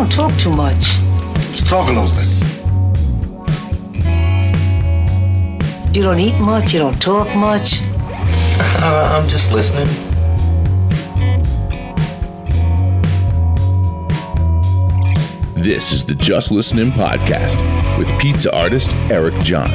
don't talk too much. Let's talk a little bit. You don't eat much, you don't talk much. Uh, I'm just listening. This is the Just Listening Podcast with pizza artist Eric John.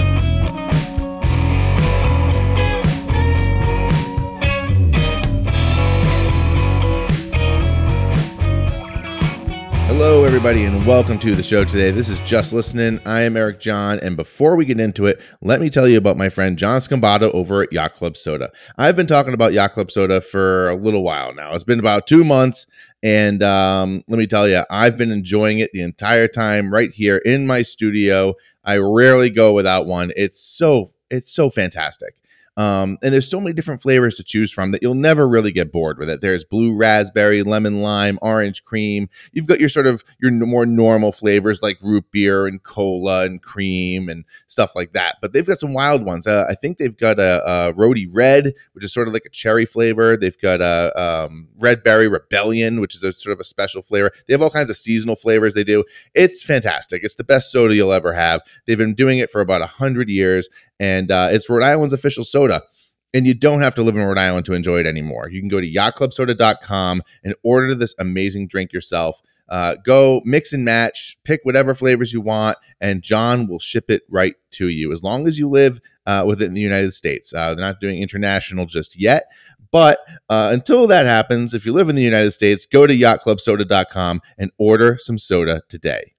Hello, everybody, and welcome to the show today. This is Just Listening. I am Eric John, and before we get into it, let me tell you about my friend John Scambato over at Yacht Club Soda. I've been talking about Yacht Club Soda for a little while now. It's been about two months, and um, let me tell you, I've been enjoying it the entire time right here in my studio. I rarely go without one. It's so it's so fantastic. Um, and there's so many different flavors to choose from that you'll never really get bored with it. There's blue raspberry, lemon lime, orange cream. You've got your sort of your more normal flavors like root beer and cola and cream and stuff like that. But they've got some wild ones. Uh, I think they've got a, a Red, which is sort of like a cherry flavor. They've got a um, Red Berry Rebellion, which is a sort of a special flavor. They have all kinds of seasonal flavors they do. It's fantastic. It's the best soda you'll ever have. They've been doing it for about hundred years, and uh, it's Rhode Island's official soda. And you don't have to live in Rhode Island to enjoy it anymore. You can go to yachtclubsoda.com and order this amazing drink yourself. Uh, go mix and match, pick whatever flavors you want, and John will ship it right to you as long as you live uh, within the United States. Uh, they're not doing international just yet. But uh, until that happens, if you live in the United States, go to yachtclubsoda.com and order some soda today.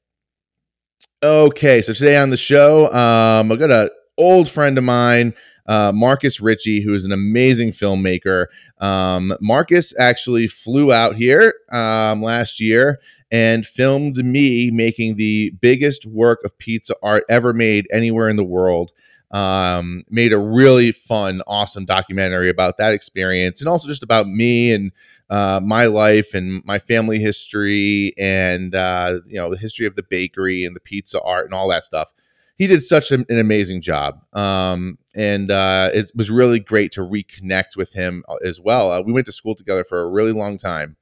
Okay, so today on the show, um, I got an old friend of mine, uh, Marcus Ricci, who is an amazing filmmaker. Um, Marcus actually flew out here um, last year and filmed me making the biggest work of pizza art ever made anywhere in the world. Um, made a really fun, awesome documentary about that experience and also just about me and uh, my life and my family history and uh, you know the history of the bakery and the pizza art and all that stuff. He did such an, an amazing job, um, and uh, it was really great to reconnect with him uh, as well. Uh, we went to school together for a really long time,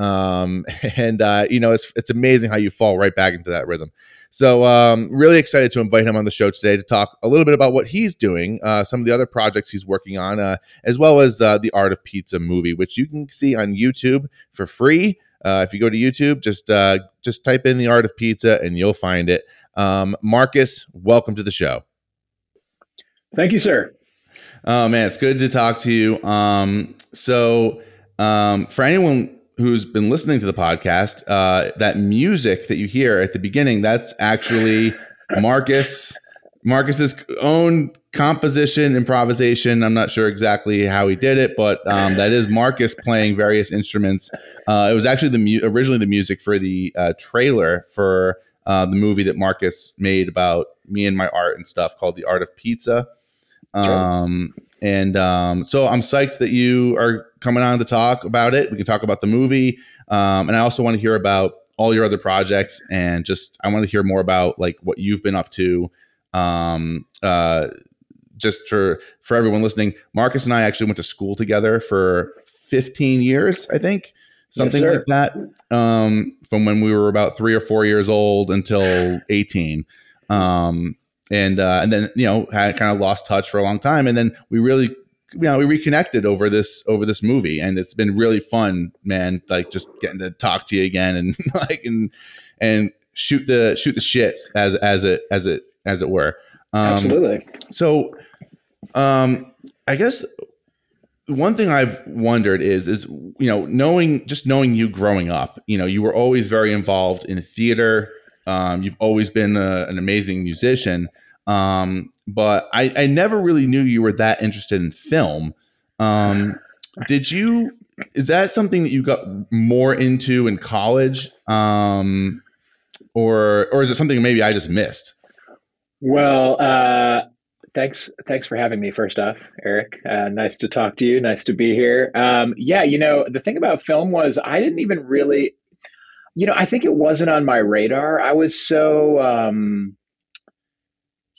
um, and uh, you know it's it's amazing how you fall right back into that rhythm. So, um, really excited to invite him on the show today to talk a little bit about what he's doing, uh, some of the other projects he's working on, uh, as well as the Art of Pizza movie, which you can see on YouTube for free. If you go to YouTube, just just type in the Art of Pizza and you'll find it. Um, Marcus, welcome to the show. Thank you, sir. Oh man, it's good to talk to you. Um, so, um, for anyone who's been listening to the podcast, uh, that music that you hear at the beginning, that's actually Marcus Marcus's own composition, improvisation. I'm not sure exactly how he did it, but um, that is Marcus playing various instruments. Uh, it was actually the mu- originally the music for the uh, trailer for uh, the movie that Marcus made about me and my art and stuff called The Art of Pizza. Um, and um, so I'm psyched that you are coming on to talk about it. We can talk about the movie. Um, and I also want to hear about all your other projects and just I want to hear more about like what you've been up to. Um, uh, just for for everyone listening, Marcus and I actually went to school together for 15 years, I think, something Yes, like that. Um, from when we were about three or four years old until 18. Um, and uh, and then you know had kind of lost touch for a long time, and then we really you know we reconnected over this over this movie, and it's been really fun, man. Like just getting to talk to you again, and like and and shoot the shoot the shits as as it as it as it were. Um, Absolutely. So, um, I guess one thing I've wondered is is you know knowing just knowing you growing up, you know you were always very involved in theater. Um, you've always been a, an amazing musician, um, but I, I never really knew you were that interested in film. Um, did you? Is that something that you got more into in college, um, or or is it something maybe I just missed? Well, uh, thanks. Thanks for having me. First off, Eric, uh, nice to talk to you. Nice to be here. Um, yeah, you know, the thing about film was I didn't even really, you know, I think it wasn't on my radar. I was so, um,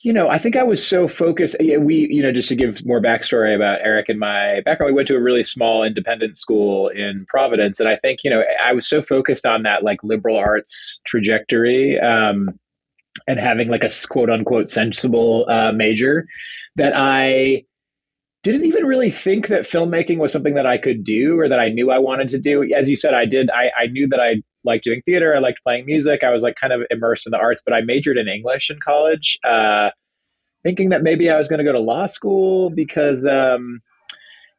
you know, I think I was so focused. We, you know, just to give more backstory about Eric and my background, we went to a really small independent school in Providence, and I think, you know, I was so focused on that like liberal arts trajectory um, and having like a quote unquote sensible uh, major that I didn't even really think that filmmaking was something that I could do or that I knew I wanted to do. As you said, I did. I, I knew that I liked doing theater. I liked playing music. I was like kind of immersed in the arts, but I majored in English in college, uh, thinking that maybe I was going to go to law school because um,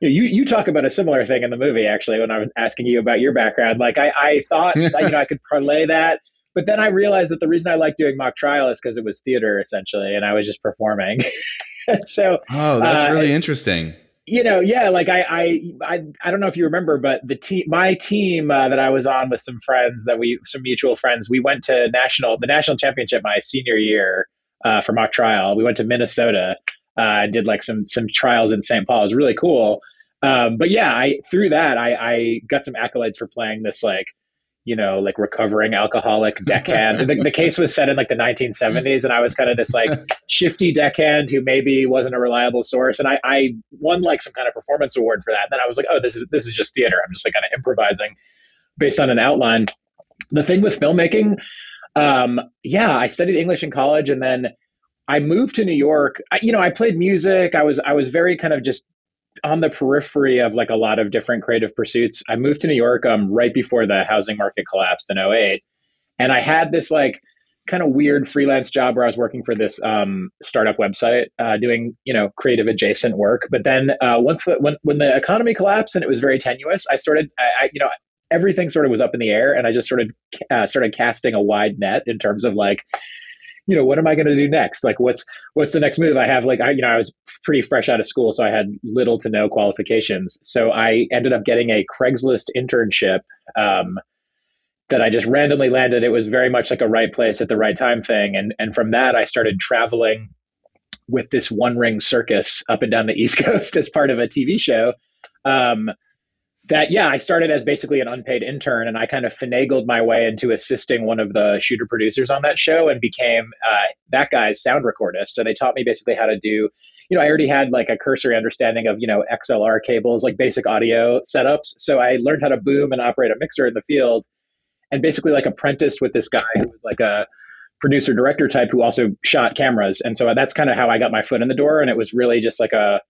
you, you you talk about a similar thing in the movie actually when I was asking you about your background. Like I, I thought you know I could parlay that. But then I realized that the reason I liked doing mock trial is because it was theater essentially, and I was just performing. so oh that's uh, really interesting. you know yeah like I, I i i don't know if you remember but the team my team uh, that i was on with some friends that we some mutual friends we went to national the national championship my senior year uh, for mock trial. We went to minnesota uh, did like some some trials in st paul. It was really cool. Um, but yeah i through that i i got some accolades for playing this like you know, like recovering alcoholic deckhand. the, the, case was set in like the 1970s, and I was kind of this like shifty deckhand who maybe wasn't a reliable source. And I, I won like some kind of performance award for that. And then I was like, oh, this is this is just theater. I'm just like kind of improvising based on an outline. The thing with filmmaking, um, yeah, I studied English in college, and then I moved to New York. I, you know, I played music. I was I was very kind of just on the periphery of like a lot of different creative pursuits. I moved to New York um, right before the housing market collapsed in 08. And I had this like kind of weird freelance job where I was working for this um, startup website uh, doing, you know, creative adjacent work. But then uh, once the, when, when the economy collapsed and it was very tenuous, I started, I, I you know, everything sort of was up in the air and I just sort of uh, started casting a wide net in terms of like, you know, what am I going to do next? Like, what's what's the next move? I have like, I you know, I was pretty fresh out of school, so I had little to no qualifications. So I ended up getting a Craigslist internship um, that I just randomly landed. It was very much like a right place at the right time thing, and and from that I started traveling with this one ring circus up and down the East Coast as part of a TV show. Um, that yeah i started as basically an unpaid intern and i kind of finagled my way into assisting one of the shooter producers on that show and became uh, that guy's sound recordist. So they taught me basically how to do you know i already had like a cursory understanding of you know xlr cables like basic audio setups. So i learned how to boom and operate a mixer in the field and basically like apprenticed with this guy who was like a producer director type who also shot cameras. And so that's kind of how i got my foot in the door and it was really just like a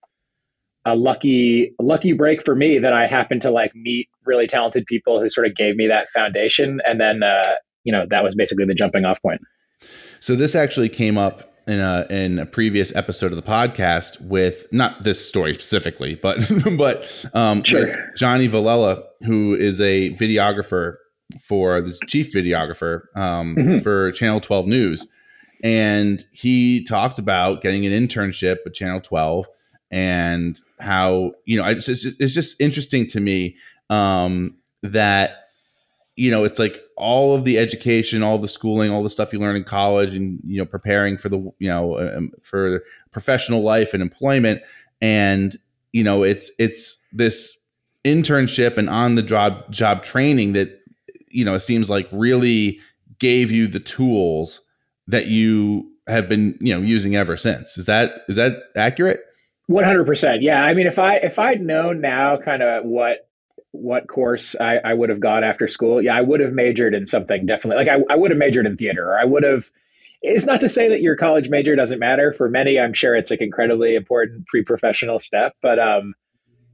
a lucky lucky break for me that I happened to like meet really talented people who sort of gave me that foundation, and then uh, you know that was basically the jumping off point. So this actually came up in a in a previous episode of the podcast with not this story specifically, but but um, sure. Johnny Villela, who is a videographer for the chief videographer um, mm-hmm. for Channel Twelve News, and he talked about getting an internship at Channel Twelve and how you know it's just, it's just interesting to me um, that you know it's like all of the education all the schooling all the stuff you learn in college and you know preparing for the you know um, for professional life and employment. And you know it's it's this internship and on the job job training that you know it seems like really gave you the tools that you have been you know using ever since. Is that is that accurate one hundred percent. Yeah. I mean, if I if I'd known now, kind of what what course I, I would have gone after school, yeah, I would have majored in something definitely. Like I, I would have majored in theater, or I would have. It's not to say that your college major doesn't matter. For many, I'm sure it's like incredibly important pre-professional step. But um,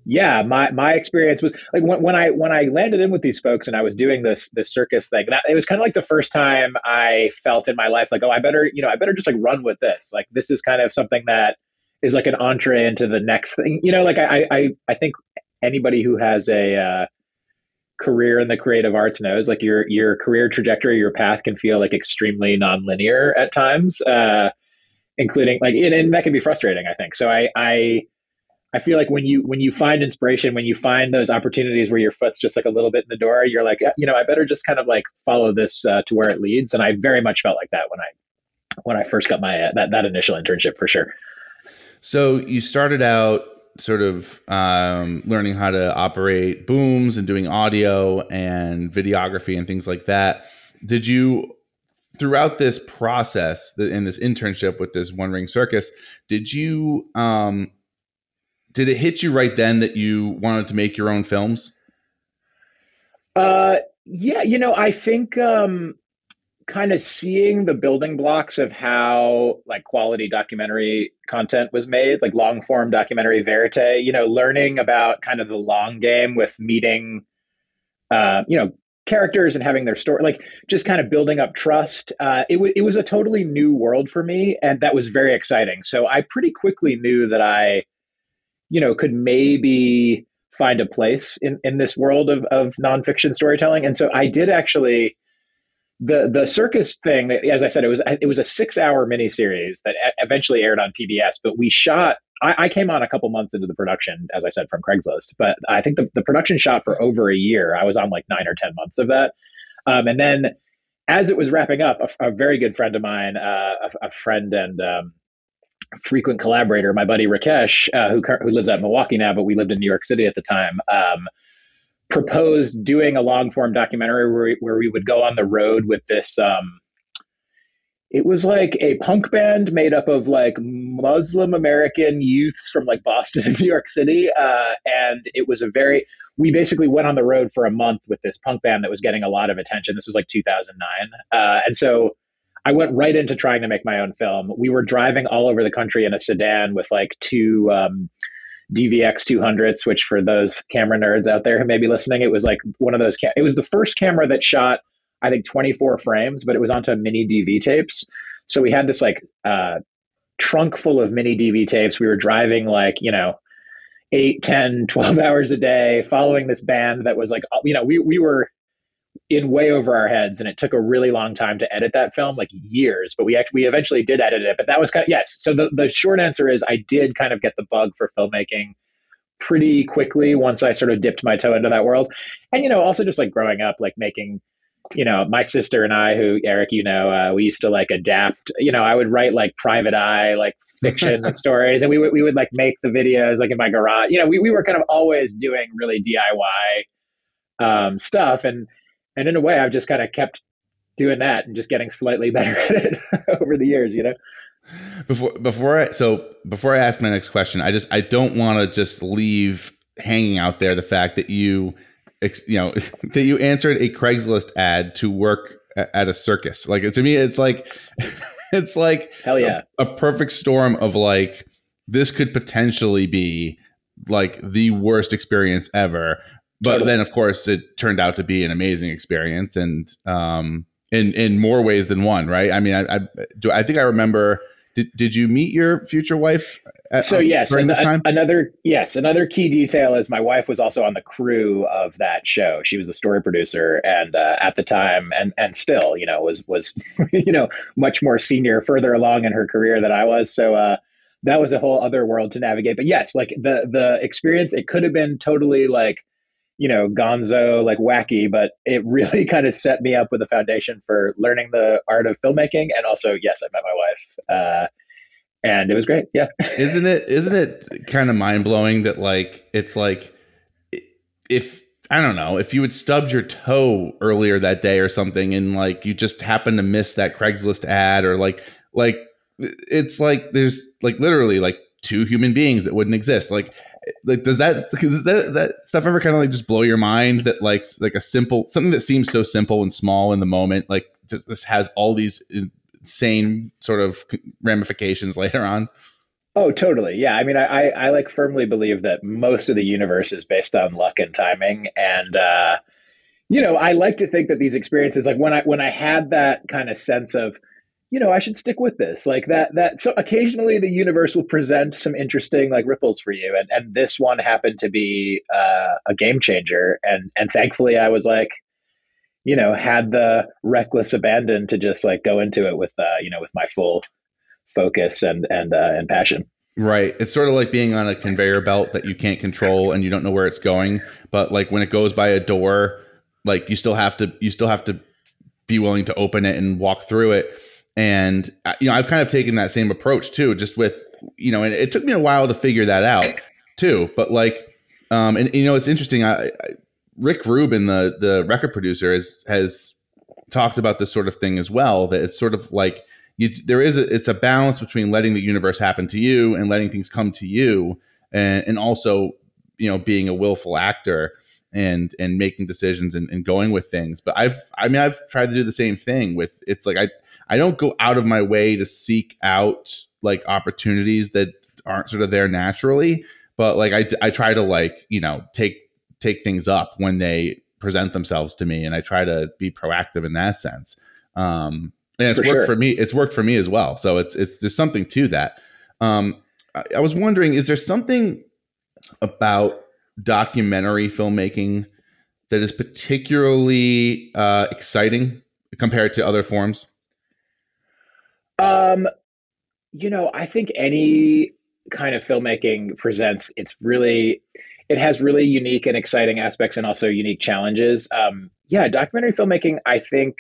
yeah, my my experience was like when, when I when I landed in with these folks and I was doing this this circus thing. That it was kind of like the first time I felt in my life like, oh, I better you know I better just like run with this. Like this is kind of something that is like an entree into the next thing. You know, like I I I think anybody who has a uh, career in the creative arts knows like your your career trajectory, your path can feel like extremely nonlinear at times, uh, including like and, and that can be frustrating. I think so. I I I feel like when you when you find inspiration, when you find those opportunities where your foot's just like a little bit in the door, you're like, you know, I better just kind of like follow this uh, to where it leads. And I very much felt like that when I when I first got my uh, that that initial internship for sure. So you started out sort of um, learning how to operate booms and doing audio and videography and things like that. Did you throughout this process in this internship with this One Ring Circus, did you um, did it hit you right then that you wanted to make your own films? Uh, yeah, you know, I think um, kind of seeing the building blocks of how like quality documentary content was made, like long form documentary verite, you know, learning about kind of the long game with meeting, uh, you know, characters and having their story, like just kind of building up trust. Uh, it, w- it was a totally new world for me, and that was very exciting. So I pretty quickly knew that I, you know, could maybe find a place in, in this world of, of nonfiction storytelling. And so I did actually the the circus thing as i said it was it was a six hour miniseries that eventually aired on pbs but we shot I, I, came on a couple months into the production as i said from craigslist but i think the, the production shot for over a year i was on like nine or ten months of that. Um, and then as it was wrapping up a, a very good friend of mine uh, a, a, friend and um, frequent collaborator my buddy rakesh uh, who, who lives in milwaukee now but we lived in new york city at the time um, proposed doing a long form documentary where we, where we would go on the road with this um, it was like a punk band made up of like Muslim American youths from like Boston and New York City. Uh, and it was a very, we basically went on the road for a month with this punk band that was getting a lot of attention. This was like 2009. Uh, and so I went right into trying to make my own film. We were driving all over the country in a sedan with like two, um, DVX 200s, which for those camera nerds out there who may be listening, it was like one of those. Ca- it was the first camera that shot, I think, 24 frames, but it was onto mini DV tapes. So we had this like uh, trunk full of mini DV tapes. We were driving like, you know, 8, 10, 12 hours a day, following this band that was like, you know, we, we were in way over our heads and it took a really long time to edit that film like years but we actually we eventually did edit it but that was kind of yes so the, the short answer is i did kind of get the bug for filmmaking pretty quickly once i sort of dipped my toe into that world. And you know also just like growing up like making you know my sister and i who eric you know uh, we used to like adapt you know i would write like private eye like fiction stories and we would we would like make the videos like in my garage you know we, we were kind of always doing really diy um, stuff and and in a way, I've just kind of kept doing that and just getting slightly better at it over the years, you know. Before before I so before I ask my next question, I just I don't want to just leave hanging out there the fact that you you know that you answered a Craigslist ad to work at a circus. Like to me, it's like it's like hell yeah, a, a perfect storm of like this could potentially be like the worst experience ever but totally. then of course it turned out to be an amazing experience and um in in more ways than one right i mean i i do i think i remember did, did you meet your future wife at, so yes during this time? another yes another key detail is my wife was also on the crew of that show she was the story producer and uh, at the time and and still you know was was you know much more senior further along in her career than i was so uh that was a whole other world to navigate but yes like the the experience it could have been totally like you know, gonzo, like wacky, but it really kind of set me up with a foundation for learning the art of filmmaking. And also, yes, I met my wife. Uh, and it was great. Yeah. isn't it, isn't it kind of mind blowing that like, it's like, if, I don't know, if you had stubbed your toe earlier that day or something and like you just happened to miss that Craigslist ad or like, like, it's like there's like literally like two human beings that wouldn't exist. Like like does that does that that stuff ever kind of like just blow your mind that like like a simple something that seems so simple and small in the moment like this has all these insane sort of ramifications later on? Oh totally. Yeah i mean i i like firmly believe that most of the universe is based on luck and timing and uh you know i like to think that these experiences like when i when i had that kind of sense of you know, I should stick with this. Like that, that, so occasionally the universe will present some interesting like ripples for you. And, and this one happened to be uh, a game changer. And, and thankfully I was like, you know, had the reckless abandon to just like go into it with, uh, you know, with my full focus and, and, uh, and passion. Right. It's sort of like being on a conveyor belt that you can't control and you don't know where it's going. But like when it goes by a door, like you still have to, you still have to be willing to open it and walk through it and uh, you know i've kind of taken that same approach too just with you know and it took me a while to figure that out too but like um and you know it's interesting I, I rick rubin the the record producer has has talked about this sort of thing as well. That it's sort of like you, there is a, it's a balance between letting the universe happen to you and letting things come to you, and and also you know being a willful actor and and making decisions and, and going with things. But I've I mean I've tried to do the same thing with it's like I I don't go out of my way to seek out like opportunities that aren't sort of there naturally, but like I I try to like you know take take things up when they present themselves to me and I try to be proactive in that sense. Um, and it's for worked sure. for me. It's worked for me as well. So it's it's there's something to that. Um, I, I was wondering, is there something about documentary filmmaking that is particularly uh, exciting compared to other forms? Um, you know, I think any kind of filmmaking presents it's really it has really unique and exciting aspects and also unique challenges. Um, yeah, documentary filmmaking, I think,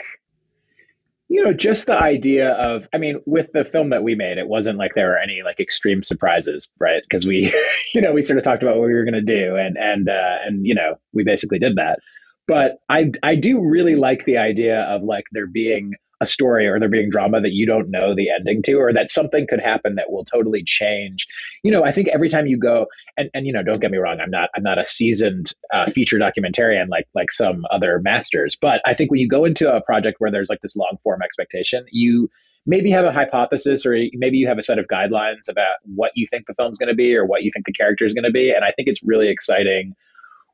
you know, just the idea of, I mean, with the film that we made, it wasn't like there were any like extreme surprises, right? Because we, you know, we sort of talked about what we were going to do, and and uh, and you know, we basically did that. But I I do really like the idea of like there being a story or there being drama that you don't know the ending to or that something could happen that will totally change. You know i think every time you go and, and you know don't get me wrong i'm not i'm not a seasoned uh, feature documentarian like like some other masters but i think when you go into a project where there's like this long form expectation you maybe have a hypothesis or maybe you have a set of guidelines about what you think the film's going to be or what you think the character is going to be and i think it's really exciting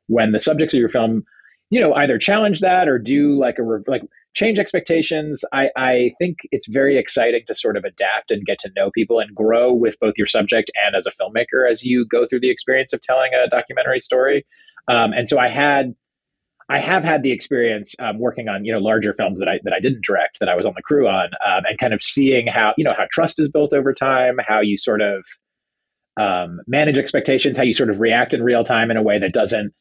when the subjects of your film you know either challenge that or do like a like change expectations. I, I think it's very exciting to sort of adapt and get to know people and grow with both your subject and as a filmmaker as you go through the experience of telling a documentary story. Um, and so I had, I have had the experience um, working on you know larger films that I that I didn't direct that I was on the crew on, um, and kind of seeing how you know how trust is built over time, how you sort of um, manage expectations, how you sort of react in real time in a way that doesn't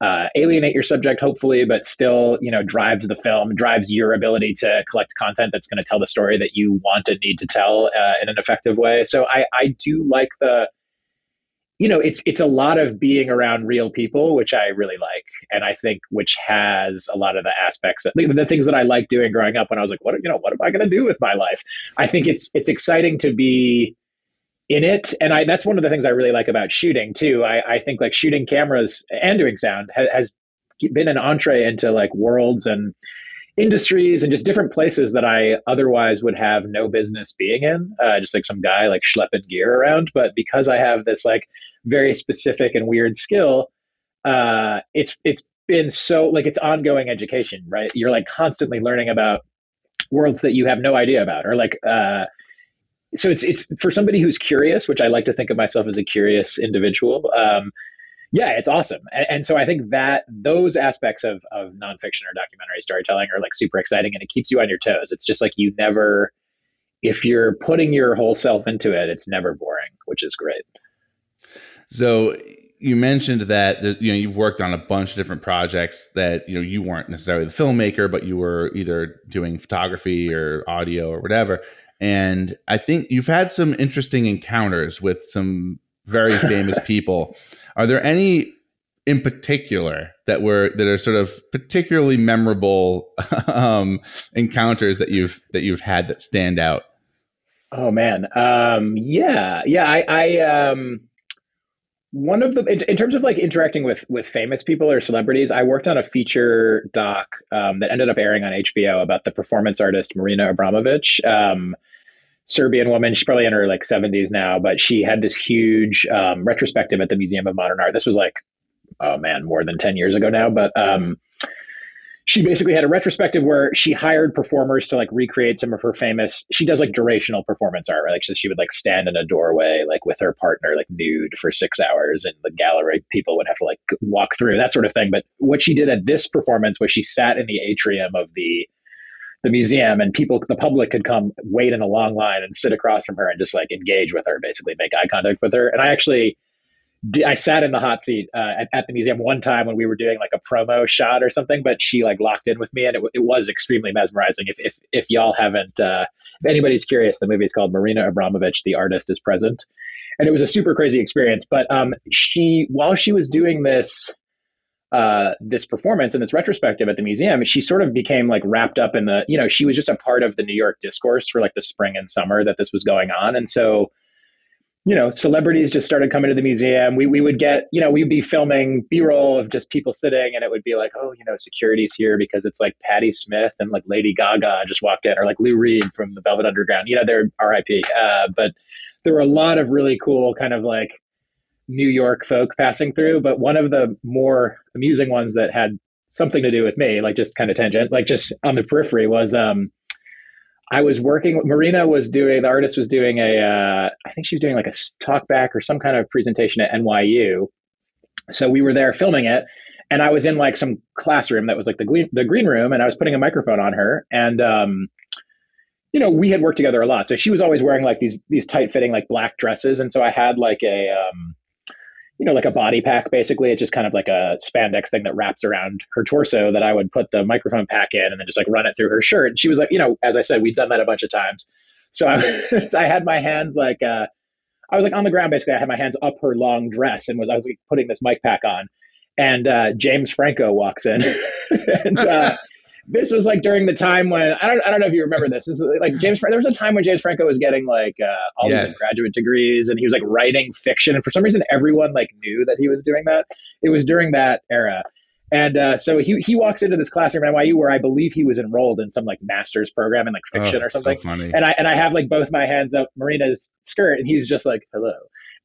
uh, alienate your subject, hopefully, but still, you know, drives the film, drives your ability to collect content that's going to tell the story that you want and need to tell uh, in an effective way. So I, I do like the, you know, it's it's a lot of being around real people, which I really like, and I think which has a lot of the aspects, of, the things that I like doing growing up when I was like, what, you know, what am I going to do with my life? I think it's it's exciting to be in it. And i that's one of the things i really like about shooting too. I, I think like shooting cameras and doing sound ha, has been an entree into like worlds and industries and just different places that i otherwise would have no business being in uh, just like some guy like schlepping gear around. But because i have this like very specific and weird skill uh, it's it's been so like it's ongoing education right? You're like constantly learning about worlds that you have no idea about or like uh, so it's it's for somebody who's curious, which I like to think of myself as a curious individual. Um, yeah, it's awesome, and, and, so I think that those aspects of of nonfiction or documentary storytelling are like super exciting, and it keeps you on your toes. It's just like you never, if you're putting your whole self into it, it's never boring, which is great. So you mentioned that you know you've worked on a bunch of different projects that you know you weren't necessarily the filmmaker, but you were either doing photography or audio or whatever. And I think you've had some interesting encounters with some very famous people. Are there any in particular that were that are sort of particularly memorable um, encounters that you've that you've had that stand out? Oh man, um, yeah, yeah. I, I um, one of the in, in, terms of like interacting with with famous people or celebrities, I worked on a feature doc um, that ended up airing on HBO about the performance artist Marina Abramović. Um, Serbian woman. She's probably in her like 70s now, but she had this huge um, retrospective at the Museum of Modern Art. This was like, oh man, more than 10 years ago now. But um, she basically had a retrospective where she hired performers to like recreate some of her famous. She does like durational performance art, right? Like so she would like stand in a doorway like with her partner like nude for six hours, and the gallery people would have to like walk through that sort of thing. But what she did at this performance was she sat in the atrium of the the museum and people the public could come wait in a long line and sit across from her and just like engage with her basically make eye contact with her and i actually I sat in the hot seat uh, at, at, the museum one time when we were doing like a promo shot or something, but she like locked in with me, and it, it was extremely mesmerizing. If if if y'all haven't, uh, if anybody's curious, the movie is called Marina Abramović, the artist is present, and it was a super crazy experience. But um, she while she was doing this uh, this performance and this retrospective at the museum, she sort of became like wrapped up in the, you know, she was just a part of the New York discourse for like the spring and summer that this was going on. And so, you know, celebrities just started coming to the museum. We, we would get, you know, we'd be filming B roll of just people sitting and it would be like, oh, you know, security's here because it's like Patti Smith and like Lady Gaga just walked in or like Lou Reed from the Velvet Underground. You know, they're RIP. Uh, but there were a lot of really cool kind of like New York folk passing through, but one of the more amusing ones that had something to do with me, like just kind of tangent, like just on the periphery, was um, I was working. Marina was doing the artist was doing a, uh, I think she was doing like a talk back or some kind of presentation at NYU. So we were there filming it, and I was in like some classroom that was like the green, the green room, and I was putting a microphone on her, and um, you know, we had worked together a lot. So she was always wearing like these these tight fitting like black dresses, and so I had like a um, you know, like a body pack. Basically, it's just kind of like a spandex thing that wraps around her torso that I would put the microphone pack in and then just like run it through her shirt. And she was like, you know, as I said, we've done that a bunch of times. So I, was, I had my hands like, uh, I was like on the ground. Basically, I had my hands up her long dress and was I was like putting this mic pack on. And uh, James Franco walks in, and uh, this was like during the time when I don't I don't know if you remember this. This is like James. There was a time when James Franco was getting like uh, all yes. these graduate degrees, and he was like writing fiction. And for some reason, everyone like knew that he was doing that. It was during that era. And uh, so he he walks into this classroom at NYU where I believe he was enrolled in some like master's program in like fiction oh, or something. So and I and I have like both my hands up Marina's skirt, and he's just like hello.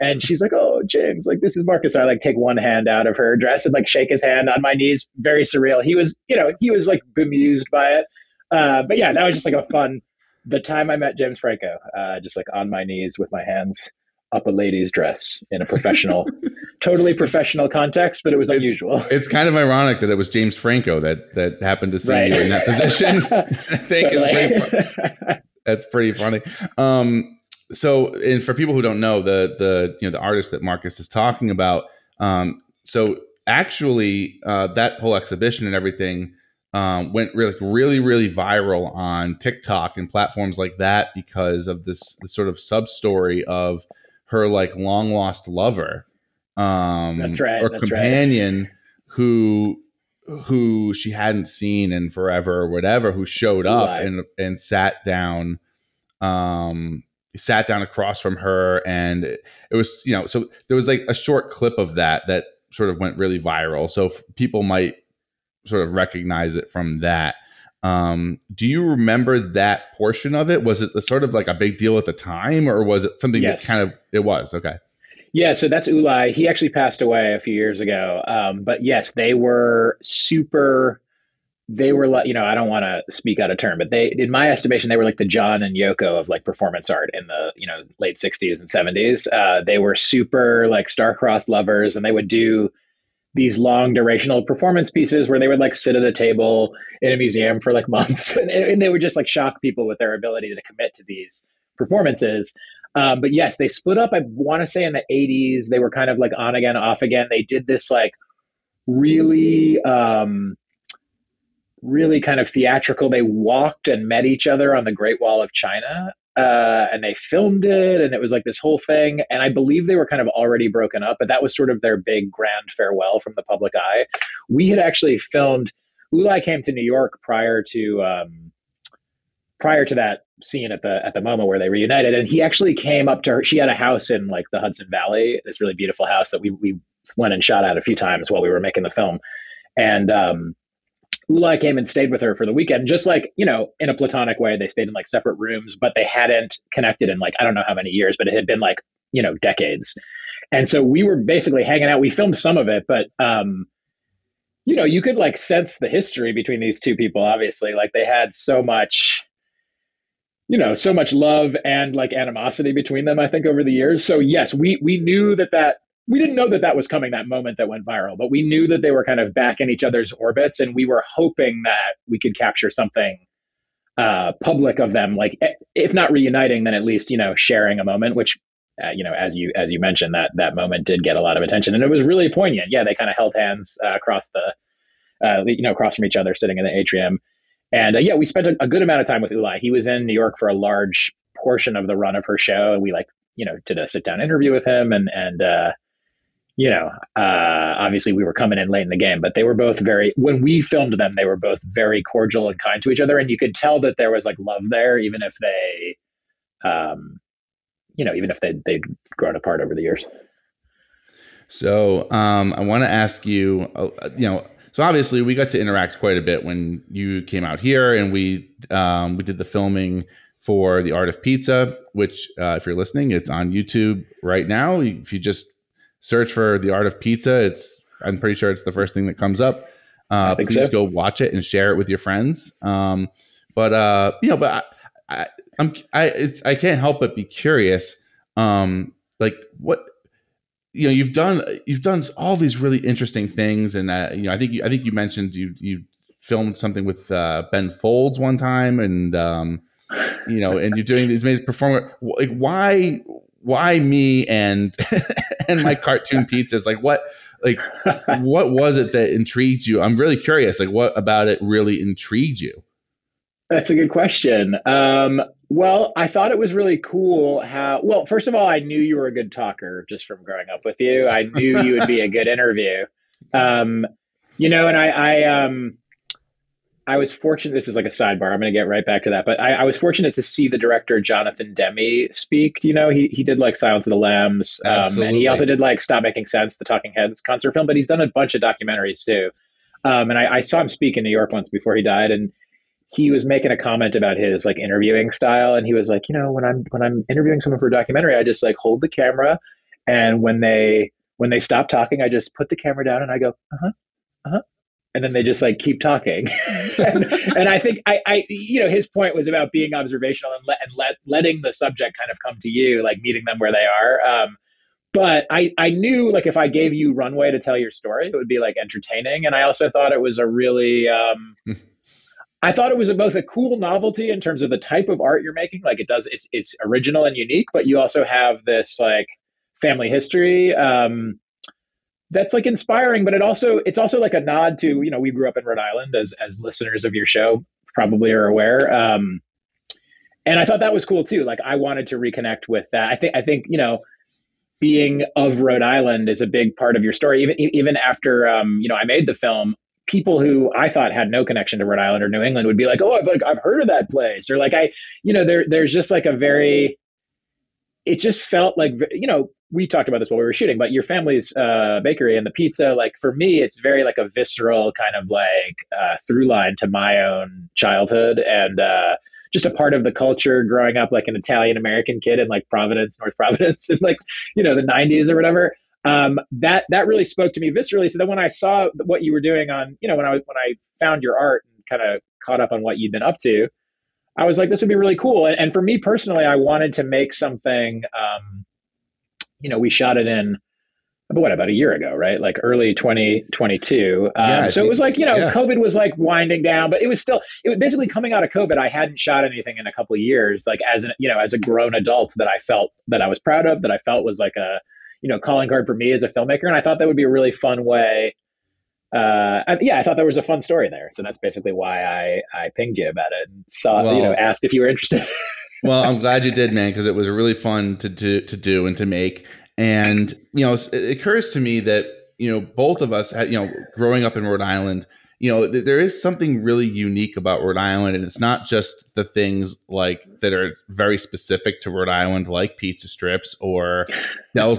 And she's like, "Oh, James, like this is Marcus." So I like take one hand out of her dress and like shake his hand on my knees. Very surreal. He was, you know, he was like bemused by it. Uh, but yeah, that was just like a fun. The time I met James Franco, uh, just like on my knees with my hands up a lady's dress in a professional, totally professional context, but it was unusual. It's kind of ironic that it was James Franco that that happened to see right. you in that position. I think totally. that's pretty funny. Um, so and for people who don't know the the you know the artist that Marcus is talking about, um, so actually uh, that whole exhibition and everything um, went really really really viral on TikTok and platforms like that because of this, this sort of sub story of her like long lost lover, um, that's right, or that's companion right. who who she hadn't seen in forever or whatever who showed up right. and and sat down um sat down across from her and it, was you know so there was like a short clip of that that sort of went really viral so people might sort of recognize it from that um, do you remember that portion of it was it the sort of like a big deal at the time or was it something yes. that kind of it was okay yeah, so that's Ulay. He actually passed away a few years ago. Um, but yes, they were super they were like, you know, I don't want to speak out of turn, but they, in my estimation, they were like the John and Yoko of like performance art in the, you know, late 60s and 70s. Uh, they were super like star-crossed lovers and they would do these long durational performance pieces where they would like sit at a table in a museum for like months and, and they would just like shock people with their ability to commit to these performances. Um, but yes, they split up, I want to say in the 80s. They were kind of like on again, off again. They did this like really, um, really kind of theatrical. They walked and met each other on the Great Wall of China. Uh, and they filmed it, and it was like this whole thing. And I believe they were kind of already broken up, but that was sort of their big grand farewell from the public eye. We had actually filmed. Ulay came to New York prior to um, prior to that scene at the at the moment where they reunited, and he actually came up to her. She had a house in like the Hudson Valley, this really beautiful house that we we went and shot at a few times while we were making the film, and um, Ulay came and stayed with her for the weekend, just like, you know, in a platonic way. They stayed in like separate rooms, but they hadn't connected in like, I don't know how many years, but it had been like, you know, decades. And so we were basically hanging out. We filmed some of it, but, um, you know, you could like sense the history between these two people, obviously. Like they had so much, you know, so much love and like animosity between them, I think, over the years. So, yes, we, we knew that that we didn't know that that was coming that moment that went viral, but we knew that they were kind of back in each other's orbits, and we were hoping that we could capture something uh, public of them, like if not reuniting, then at least you know sharing a moment. Which uh, you know, as you as you mentioned, that that moment did get a lot of attention, and it was really poignant. Yeah, they kind of held hands uh, across the uh, you know across from each other, sitting in the atrium, and uh, yeah, we spent a, a good amount of time with Ulay. He was in New York for a large portion of the run of her show, and we like you know did a sit down interview with him, and and uh, you know, uh, obviously we were coming in late in the game, but they were both very, when we filmed them, they were both very cordial and kind to each other. And you could tell that there was like love there, even if they, um, you know, even if they, they'd grown apart over the years. So um, I want to ask you, uh, you know, so obviously we got to interact quite a bit when you came out here and we, um, we did the filming for the art of pizza, which uh, if you're listening, it's on YouTube right now. If you just search for the art of pizza. It's I'm pretty sure it's the first thing that comes up. Uh, please so. go watch it and share it with your friends. Um, but uh, you know, but I, I, I'm I it's I can't help but be curious. Um, like what you know you've done you've done all these really interesting things, and uh, you know I think you, I think you mentioned you you filmed something with uh, Ben Folds one time, and um, you know, and you're doing these amazing performance. Like why why me and and my cartoon pizzas like what like what was it that intrigued you? I'm really curious like what about it really intrigued you? That's a good question. Um, well i thought it was really cool how well first of all i knew you were a good talker just from growing up with you. I knew you would be a good interview. Um, you know and i i um I was fortunate. This is like a sidebar. I'm going to get right back to that. But I, I, was fortunate to see the director Jonathan Demme speak. You know, he he did like Silence of the Lambs, um, and he also did like Stop Making Sense, the Talking Heads concert film. But he's done a bunch of documentaries too. Um, and I, I saw him speak in New York once before he died, and he was making a comment about his like interviewing style, and he was like, you know, when I'm when I'm interviewing someone for a documentary, I just like hold the camera, and when they when they stop talking, I just put the camera down and I go, uh huh, uh huh, and then they just like keep talking. And, and, i think I, I you know his point was about being observational and, let, and let, letting the subject kind of come to you like meeting them where they are. Um, but I, I knew like if i gave you runway to tell your story it would be like entertaining. And i also thought it was a really um, i thought it was a, both a cool novelty in terms of the type of art you're making. Like it does it's it's original and unique but you also have this like family history. Um, that's like inspiring but it also it's also like a nod to you know we grew up in rhode island as as listeners of your show probably are aware um and i thought that was cool too. Like i wanted to reconnect with that. I think i think you know being of rhode island is a big part of your story. Even even after um you know i made the film people who i thought had no connection to rhode island or new england would be like oh i've like i've heard of that place or like i you know there there's just like a very it just felt like you know we talked about this while we were shooting, but your family's uh, bakery and the pizza, like for me, it's very like a visceral kind of like uh, through line to my own childhood and uh, just a part of the culture growing up like an Italian American kid in like Providence, North Providence, in like you know the '90s or whatever. Um, that that really spoke to me viscerally. So then when I saw what you were doing on, you know, when I when I found your art and kind of caught up on what you'd been up to, I was like, this would be really cool. And, and for me personally, I wanted to make something. Um, you know, we shot it in about what about a year ago, right? Like early 2022. Um, so it was like, you know, yeah. COVID was like winding down, but it was still, it was basically coming out of COVID. I hadn't shot anything in a couple of years, like as an, you know, as a grown adult that I felt that I was proud of, that I felt was like a, you know, calling card for me as a filmmaker. And I thought that would be a really fun way. Uh, I, yeah, I thought there was a fun story there. So that's basically why I, I pinged you about it and saw, well, you know, asked if you were interested. well, I'm glad you did, man, because it was really fun to, to to do and to make. And you know, it occurs to me that you know both of us, you know, growing up in Rhode Island, you know, th- there is something really unique about Rhode Island, and it's not just the things like that are very specific to Rhode Island, like pizza strips or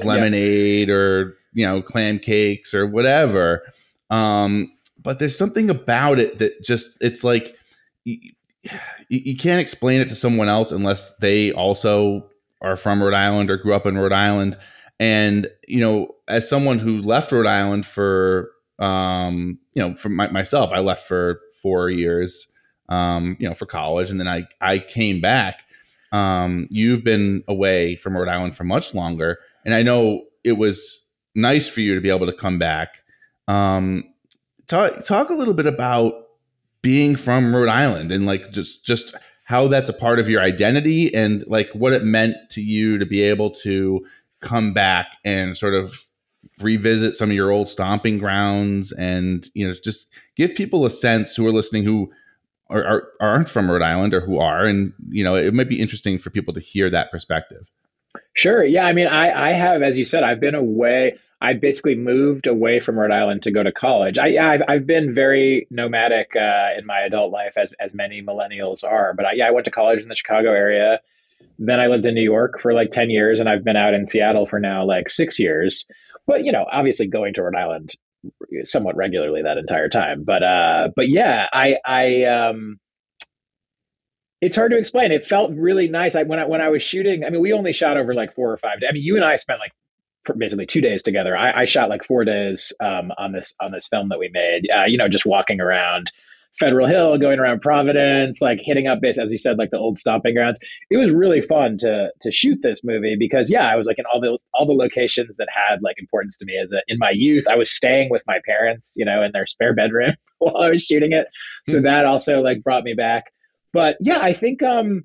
Lemonade yeah. or you know clam cakes or whatever. Um, but there's something about it that just it's like you, can't explain it to someone else unless they also are from Rhode Island or grew up in Rhode Island. And you know, as someone who left Rhode Island for um, you know, for my, myself, I left for four years, um, you know, for college, and then I I came back. Um, you've been away from Rhode Island for much longer, and I know it was nice for you to be able to come back. Um, talk talk a little bit about being from Rhode Island and like just just how that's a part of your identity and like what it meant to you to be able to come back and sort of revisit some of your old stomping grounds and you know just give people a sense who are listening who are, are aren't from Rhode Island or who are and you know it might be interesting for people to hear that perspective. Sure. Yeah. I mean, I, I have, as you said, I've been away. I basically moved away from Rhode Island to go to college. I, I've, I've been very nomadic uh, in my adult life, as, as many millennials are. But I, yeah, I went to college in the Chicago area. Then I lived in New York for like 10 years, and I've been out in Seattle for now like six years. But, you know, obviously going to Rhode Island somewhat regularly that entire time. But, uh, but yeah, I, I, um, it's hard to explain. It felt really nice. I, when I when I was shooting, I mean, we only shot over like four or five. Days. I mean, you and I spent like basically two days together. I, I shot like four days um, on this on this film that we made. Uh, you know, just walking around Federal Hill, going around Providence, like hitting up base as you said, like the old stomping grounds. It was really fun to to shoot this movie because yeah, I was like in all the all the locations that had like importance to me as a in my youth. I was staying with my parents, you know, in their spare bedroom while I was shooting it. So mm-hmm. that also like brought me back. But yeah, I think um,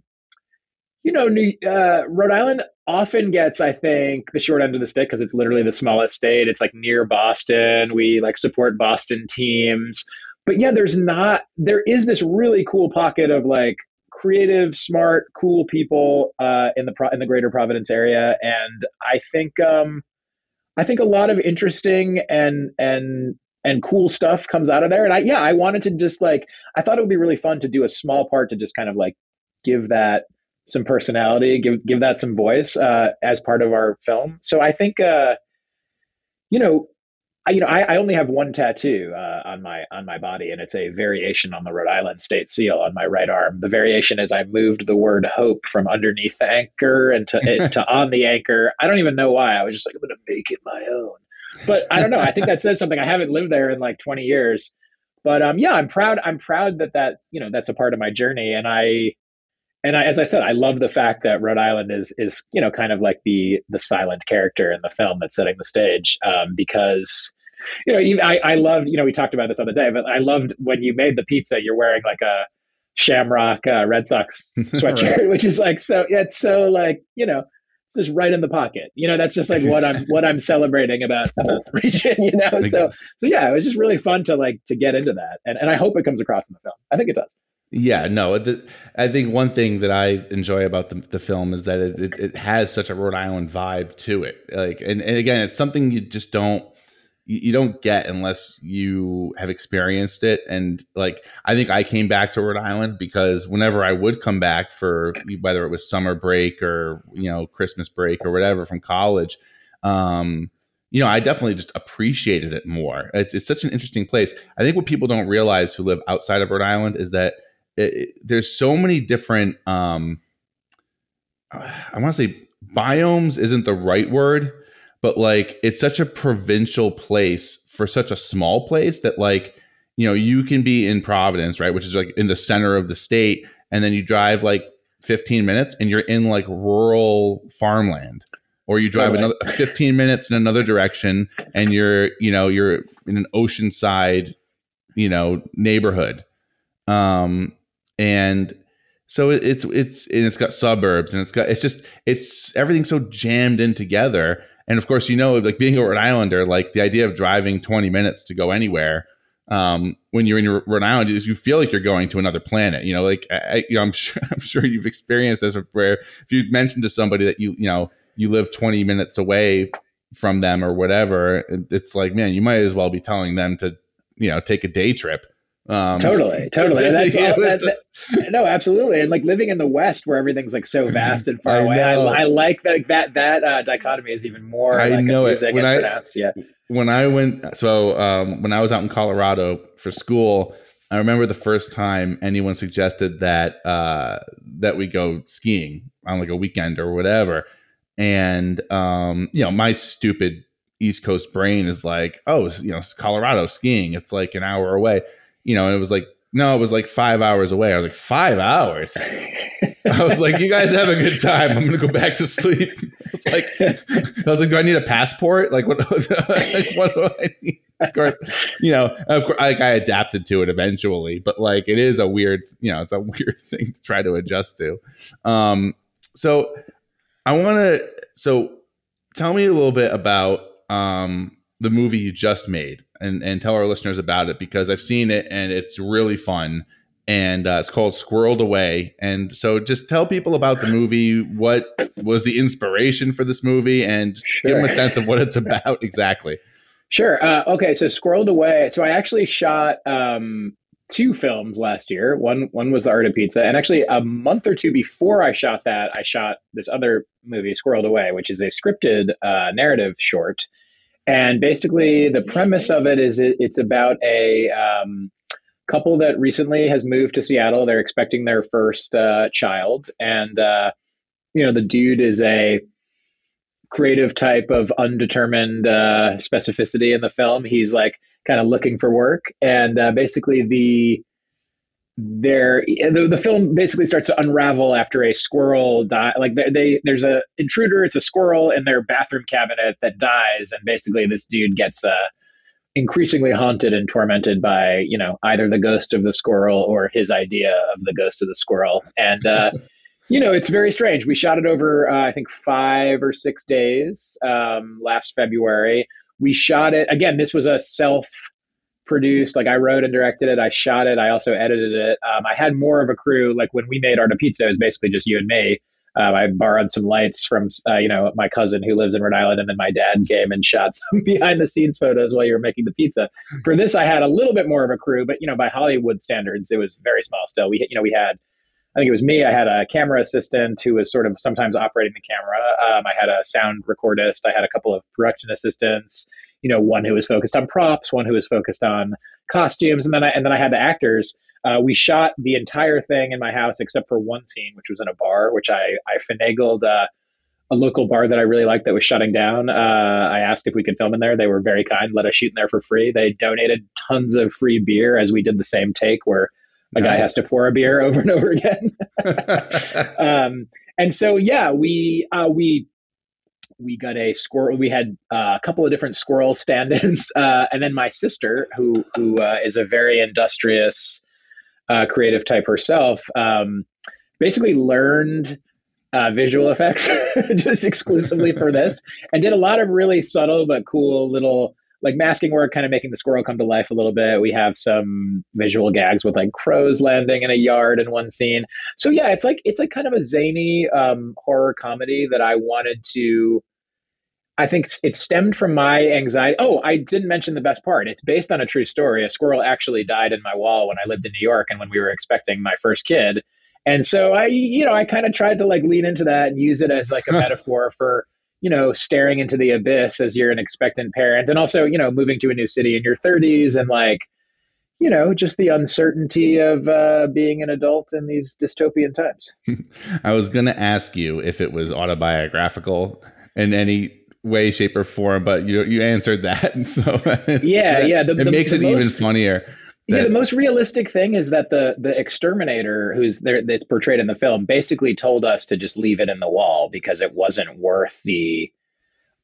you know, New, uh, Rhode Island often gets, I think, the short end of the stick because it's literally the smallest state. It's like near Boston. We like support Boston teams. But yeah, there's not. There is this really cool pocket of like creative, smart, cool people uh, in the in the greater Providence area, and I think um, I think a lot of interesting and and and cool stuff comes out of there. And I, yeah, I wanted to just like, I thought it would be really fun to do a small part to just kind of like give that some personality, give give that some voice uh, as part of our film. So I think, uh, you know, I, you know, I, I only have one tattoo uh, on my on my body, and it's a variation on the Rhode Island state seal on my right arm. The variation is I moved the word "hope" from underneath the anchor and to, to on the anchor. I don't even know why. I was just like, I'm going to make it my own but I don't know. I think that says something. I haven't lived there in like 20 years, but um, yeah, I'm proud. I'm proud that that you know that's a part of my journey, and I and I, as I said, I love the fact that Rhode Island is is you know kind of like the the silent character in the film that's setting the stage um, because you know I I loved you know we talked about this other day, but I loved when you made the pizza. You're wearing like a Shamrock uh, Red Sox sweatshirt, right. which is like so. It's so like you know it's just right in the pocket. You know, that's just like what I'm what I'm celebrating about the region. You know, so so yeah, it was just really fun to like to get into that, and and I hope it comes across in the film. I think it does. Yeah, no, the, I think one thing that I enjoy about the, the film is that it, it, it has such a Rhode Island vibe to it. Like, and, and again, it's something you just don't you, don't get unless you have experienced it. And like, I think I came back to Rhode Island because whenever I would come back for whether it was summer break or, you know, Christmas break or whatever from college, um, you know, I definitely just appreciated it more. It's, it's such an interesting place. I think what people don't realize who live outside of Rhode Island is that it, it, there's so many different, um, I want to say biomes isn't the right word, but like it's such a provincial place for such a small place that like you know you can be in providence right which is like in the center of the state and then you drive like 15 minutes and you're in like rural farmland. Or you drive another 15 minutes in another direction and you're you know you're in an oceanside you know neighborhood. Um and so it's it's and it's got suburbs and it's got it's just it's everything's so jammed in together and of course, you know, like being a Rhode Islander, like the idea of driving 20 minutes to go anywhere um, when you're in your Rhode Island is you feel like you're going to another planet. You know, like I, you know, I'm sure I'm sure you've experienced this where if you mentioned to somebody that you you know you live 20 minutes away from them or whatever, it's like man, you might as well be telling them to you know take a day trip um, totally, totally. That's, all, that's, no, absolutely. And like living in the West, where everything's like so vast and far I away, I, I, like that that that uh, dichotomy is even more. I like know it when I pronounced. yeah. When I went, so um, when I was out in Colorado for school, I remember the first time anyone suggested that uh, that we go skiing on like a weekend or whatever, and um, you know, my stupid East Coast brain is like, oh, you know, Colorado skiing, it's like an hour away you know, and it was like, no, it was like five hours away. I was like, five hours. I was like, you guys have a good time. I'm gonna go back to sleep. I was like, I was like, do I need a passport? Like, what? like, what do I need? Of course, you know, of course, like I adapted to it eventually, but like, it is a weird, you know, it's a weird thing to try to adjust to. Um, so I want to, so tell me a little bit about um the movie you just made and and tell our listeners about it because I've seen it and it's really fun and uh, it's called Squirreled Away. And so, just tell people about the movie. What was the inspiration for this movie, and sure. give them a sense of what it's about exactly. Sure. Uh, okay. So, Squirreled Away. So, I actually shot um, two films last year. One one was The Art of Pizza, and actually a month or two before I shot that, I shot this other movie, Squirreled Away, which is a scripted uh, narrative short. And basically, the premise of it is it, it's about a um, couple that recently has moved to Seattle. They're expecting their first uh, child, and uh, you know the dude is a creative type of undetermined uh, specificity in the film. He's like kind of looking for work, and uh, basically the there the, the film basically starts to unravel after a squirrel die like they, they there's a intruder it's a squirrel in their bathroom cabinet that dies and basically this dude gets uh increasingly haunted and tormented by you know either the ghost of the squirrel or his idea of the ghost of the squirrel. And uh, you know it's very strange. We shot it over uh, i think five or six days um, last february. We shot it again this was a self produced like i wrote and directed it i shot it i also edited it um, i had more of a crew like when we made art of pizza it was basically just you and me um, I borrowed some lights from, uh, you know, my cousin who lives in Rhode Island, and then my dad came and shot some behind the scenes photos while you were making the pizza. For this, I had a little bit more of a crew, but you know, by Hollywood standards, it was very small. Still, we, you know, we had, I think it was me. I had a camera assistant who was sort of sometimes operating the camera. Um, I had a sound recordist. I had a couple of production assistants. You know, one who was focused on props, one who was focused on costumes, and then I and then I had the actors uh, we shot the entire thing in my house except for one scene, which was in a bar, which I, I finagled uh, a local bar that I really liked that was shutting down. Uh, I asked if we could film in there. They were very kind, let us shoot in there for free. They donated tons of free beer as we did the same take where a nice. guy has to pour a beer over and over again. um, and so, yeah, we uh, we we got a squirrel. We had uh, a couple of different squirrel stand-ins, uh, and then my sister, who who uh, is a very industrious uh, creative type herself, um, basically learned uh, visual effects just exclusively for this and did a lot of really subtle but cool little like masking work, kind of making the squirrel come to life a little bit. We have some visual gags with like crows landing in a yard in one scene. So yeah, it's like it's like kind of a zany um, horror comedy that I wanted to I think it stemmed from my anxiety. Oh, I didn't mention the best part. It's based on a true story. A squirrel actually died in my wall when I lived in New York and when we were expecting my first kid. And so I, you know, I kind of tried to like lean into that and use it as like a metaphor for, you know, staring into the abyss as you're an expectant parent and also, you know, moving to a new city in your 30s and like, you know, just the uncertainty of uh, being an adult in these dystopian times. I was going to ask you if it was autobiographical in any way, shape, or form, but you you answered that. So yeah, yeah, the, it the, makes the it most, even funnier. That, yeah, the most realistic thing is that the the exterminator who's there that's portrayed in the film basically told us to just leave it in the wall because it wasn't worth the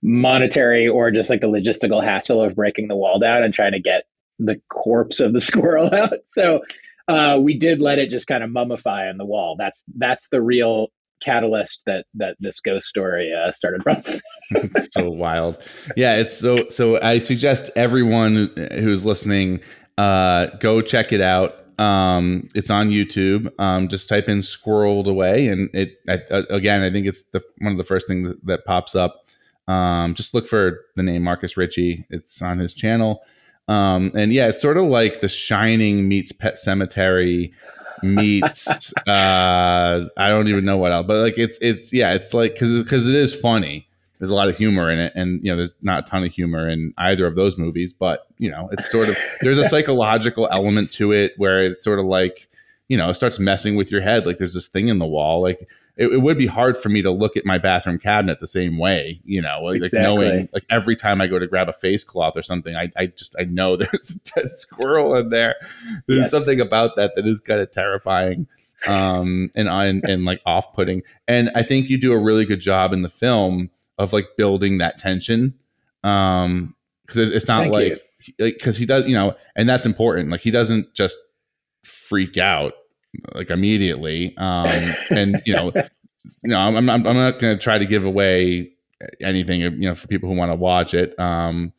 monetary or just like the logistical hassle of breaking the wall down and trying to get the corpse of the squirrel out. So uh, we did let it just kind of mummify on the wall. That's that's the real catalyst that that this ghost story uh, started from. it's so wild. Yeah, it's so so. I suggest everyone who's listening uh, go check it out. Um, it's on YouTube. Um, just type in "squirreled away," and it I, again. I think it's the one of the first things that pops up. Um, just look for the name Marcus Ricci. It's on his channel. Um, and yeah, it's sort of like The Shining meets Pet Sematary meets uh I don't even know what else, but like it's it's yeah, it's like because because it is funny. There's a lot of humor in it, and you know, there's not a ton of humor in either of those movies, but you know, it's sort of there's a psychological element to it where it's sort of like you know, it starts messing with your head. Like there's this thing in the wall, like it, it, would be hard for me to look at my bathroom cabinet the same way, you know, like, exactly. knowing like every time I go to grab a face cloth or something, I, I just I know there's a dead squirrel in there. There's yes. something about that that is kind of terrifying um and and, and like off putting. And I think you do a really good job in the film of like building that tension. Um because it's not Thank like because he does, you know, and that's important. Like he doesn't just freak out like immediately. Um, and you know, you know, I'm, I'm, I'm not going to try to give away anything, you know, for people who want to watch it. Um,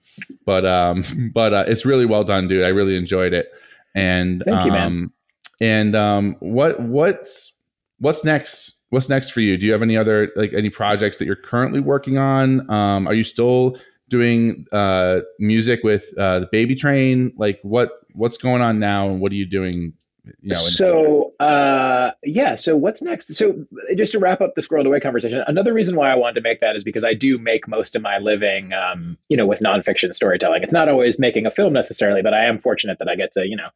but, um, but, uh, it's really well done, dude. I really enjoyed it. And, Thank you, man. Um, and um, what what's what's next? What's next for you? Do you have any other like any projects that you're currently working on? Um, are you still doing uh, music with uh, the Baby Train? Like what what's going on now, and what are you doing? You know, so uh, yeah. So what's next? So just to wrap up the squirreled away conversation, another reason why I wanted to make that is because I do make most of my living, um, you know, with nonfiction storytelling. It's not always making a film necessarily, but I am fortunate that I get to, you know,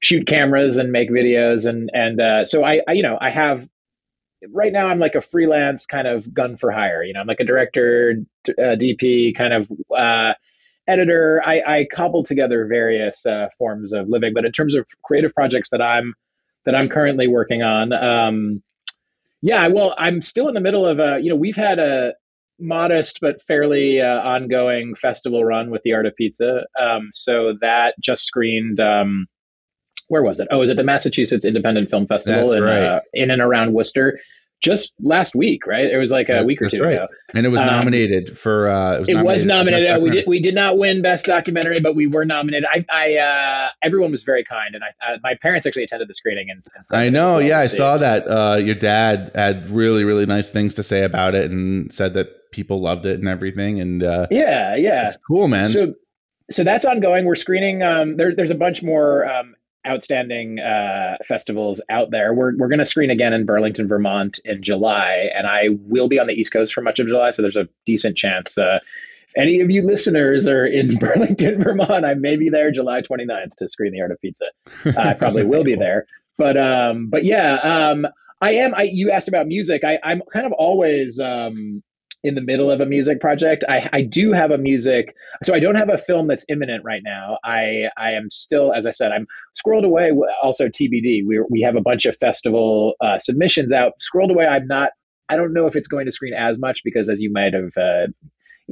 shoot cameras and make videos, and and uh, so I, I, you know, I have right now I'm like a freelance kind of gun for hire. You know, I'm like a director, uh, DP, kind of uh, editor. I, I cobble together various uh, forms of living, but in terms of creative projects that I'm that I'm currently working on, um, yeah, well, I'm still in the middle of a. You know, we've had a modest but fairly uh, ongoing festival run with the Art of Pizza. Um, so that just screened. Um, where was it? Oh, it was at the Massachusetts Independent Film Festival That's in, right. uh, in and around Worcester. Just last week, right? It was like a That- week or two right. ago. and it was um, nominated for. Uh, it was It nominated was for nominated. Uh, we did. We did not win best documentary, but we were nominated. I. I. Uh, everyone was very kind, and I. Uh, my parents actually attended the screening, and, and I know. well Yeah, I saw that. Uh, your dad had really, really nice things to say about it, and said that people loved it and everything. And uh, Yeah, yeah. it's cool, man. So, so that's ongoing. We're screening. Um, there, there's a bunch more um, outstanding uh, festivals out there. We're we're going to screen again in Burlington, Vermont, in July, and I will be on the East Coast for much of July. So there's a decent chance. Uh, if any of you listeners are in Burlington, Vermont, I may be there July 29th to screen The Art of Pizza. I probably will be there. But um, but yeah, um, I am. I you asked about music. I, I'm kind of always um, in the middle of a music project. I, I do have a music, so I don't have a film that's imminent right now. I I am still, as I said, I'm squirreled away. Also TBD. We we have a bunch of festival uh, submissions out. Squirreled away. I'm not. I don't know if it's going to screen as much because, as you might have. Uh,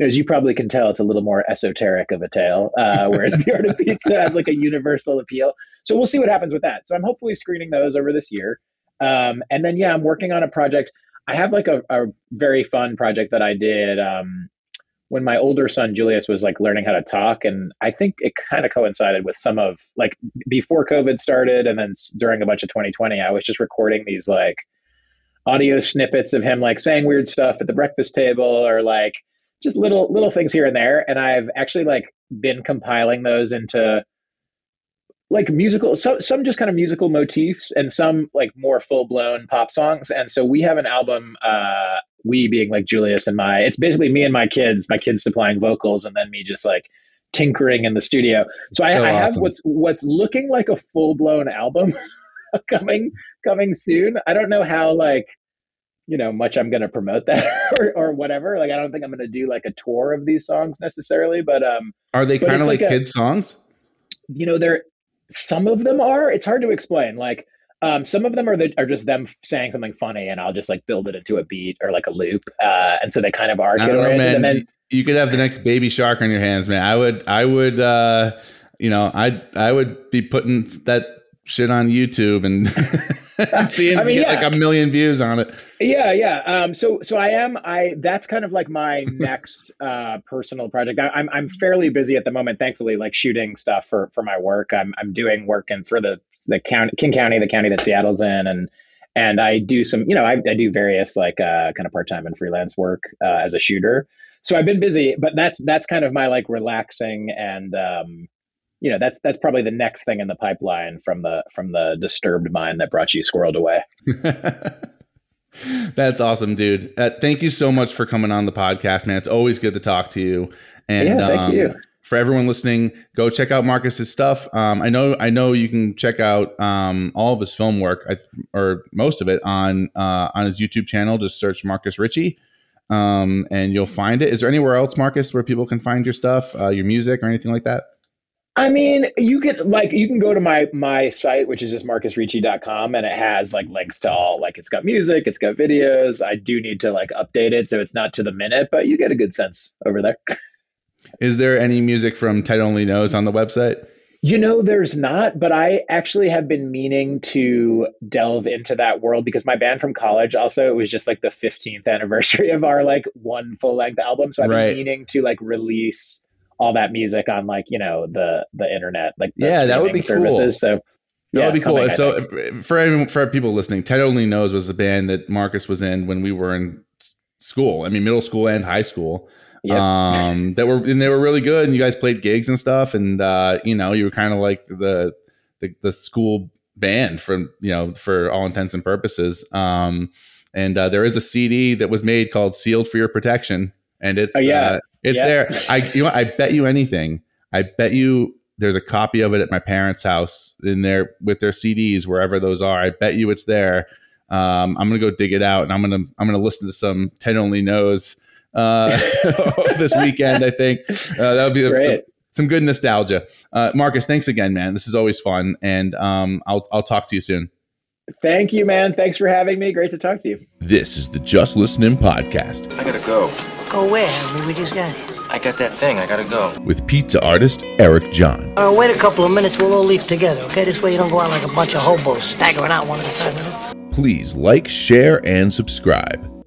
as you probably can tell, it's a little more esoteric of a tale, uh, whereas the art of pizza has like a universal appeal. So we'll see what happens with that. So I'm hopefully screening those over this year. Um, and then, yeah, I'm working on a project. I have like a, a very fun project that I did um, when my older son Julius was like learning how to talk, and I think it kind of coincided with some of like before COVID started, and then during a bunch of 2020, I was just recording these like audio snippets of him like saying weird stuff at the breakfast table or like just little little things here and there and i've actually like been compiling those into like musical some some just kind of musical motifs and some like more full-blown pop songs and so we have an album uh we being like julius and my it's basically me and my kids my kids supplying vocals and then me just like tinkering in the studio so, I, So I have awesome. what's what's looking like a full-blown album coming coming soon i don't know how like you know much i'm going to promote that or, or whatever like i don't think i'm going to do like a tour of these songs necessarily but um Are they kind of like, like kids songs? you know there some of them are it's hard to explain like um, some of them are the, are just them saying something funny and i'll just like build it into a beat or like a loop uh, and so they kind of are I know, man. then You- you could have the next baby shark on your hands, man. I would, I would, uh, you know, I, I would be putting that shit on YouTube and seeing I mean, yeah. like a million views on it. Yeah, yeah. Um, so, so I am. I that's kind of like my next uh, personal project. I, I'm I'm fairly busy at the moment, thankfully, like shooting stuff for for my work. I'm I'm doing work in for the the county, King County, the county that Seattle's in, and and I do some, you know, I, I do various like uh, kind of part time and freelance work uh, as a shooter. So I've been busy, but that's that's kind of my like relaxing and um, you know that's that's probably the next thing in the pipeline from the from the disturbed mind that brought you squirreled away. That's awesome, dude. Uh, thank you so much for coming on the podcast, man. It's always good to talk to you. And Yeah, thank um, you. for everyone listening, go check out Marcus's stuff. Um, I know, I know you can check out um, all of his film work, I, or most of it, on uh, on his YouTube channel. Just search Marcus Ricci, um, and you'll find it. Is there anywhere else, Marcus, where people can find your stuff, uh, your music, or anything like that? I mean, you could like you can go to my my site, which is just marcusricci.com, and it has like links to all like it's got music, it's got videos. I do need to like update it so it's not to the minute, but you get a good sense over there. Is there any music from Ted Only Knows on the website? You know, there's not, but I actually have been meaning to delve into that world because my band from college also it was just like the 15th anniversary of our like one full length album, so I've Right. been meaning to like release all that music on like you know the the internet like the Yeah, that would be services. So That Yeah, would be cool. So, for anyone- for people listening, Ted Only Knows was a band that Marcus was in when we were in school. I mean, middle school and high school. Yep. Um, that were and they were really good, and you guys played gigs and stuff, and uh, you know, you were kind of like the, the the school band from you know for all intents and purposes. Um, and uh, there is a CD that was made called "Sealed for Your Protection," and it's Oh, yeah. uh, it's Yeah. there. I you know, I bet you anything. I bet you there's a copy of it at my parents' house in there with their CDs wherever those are. I bet you it's there. Um, I'm gonna go dig it out, and I'm gonna I'm gonna listen to some Ted Only Knows uh, this weekend. I think uh, that would be some, some good nostalgia. Uh, Marcus, thanks again, man. This is always fun, and um, I'll I'll talk to you soon. Thank you, man. Thanks for having me. Great to talk to you. This is the Just Listening podcast I gotta go. Go where? I mean, we just got here. I got that thing. I gotta go. with pizza artist Eric John. Uh, wait a couple of minutes. We'll all leave together, okay? This way you don't go out like a bunch of hobos staggering out one at a time. Please like, share, and subscribe.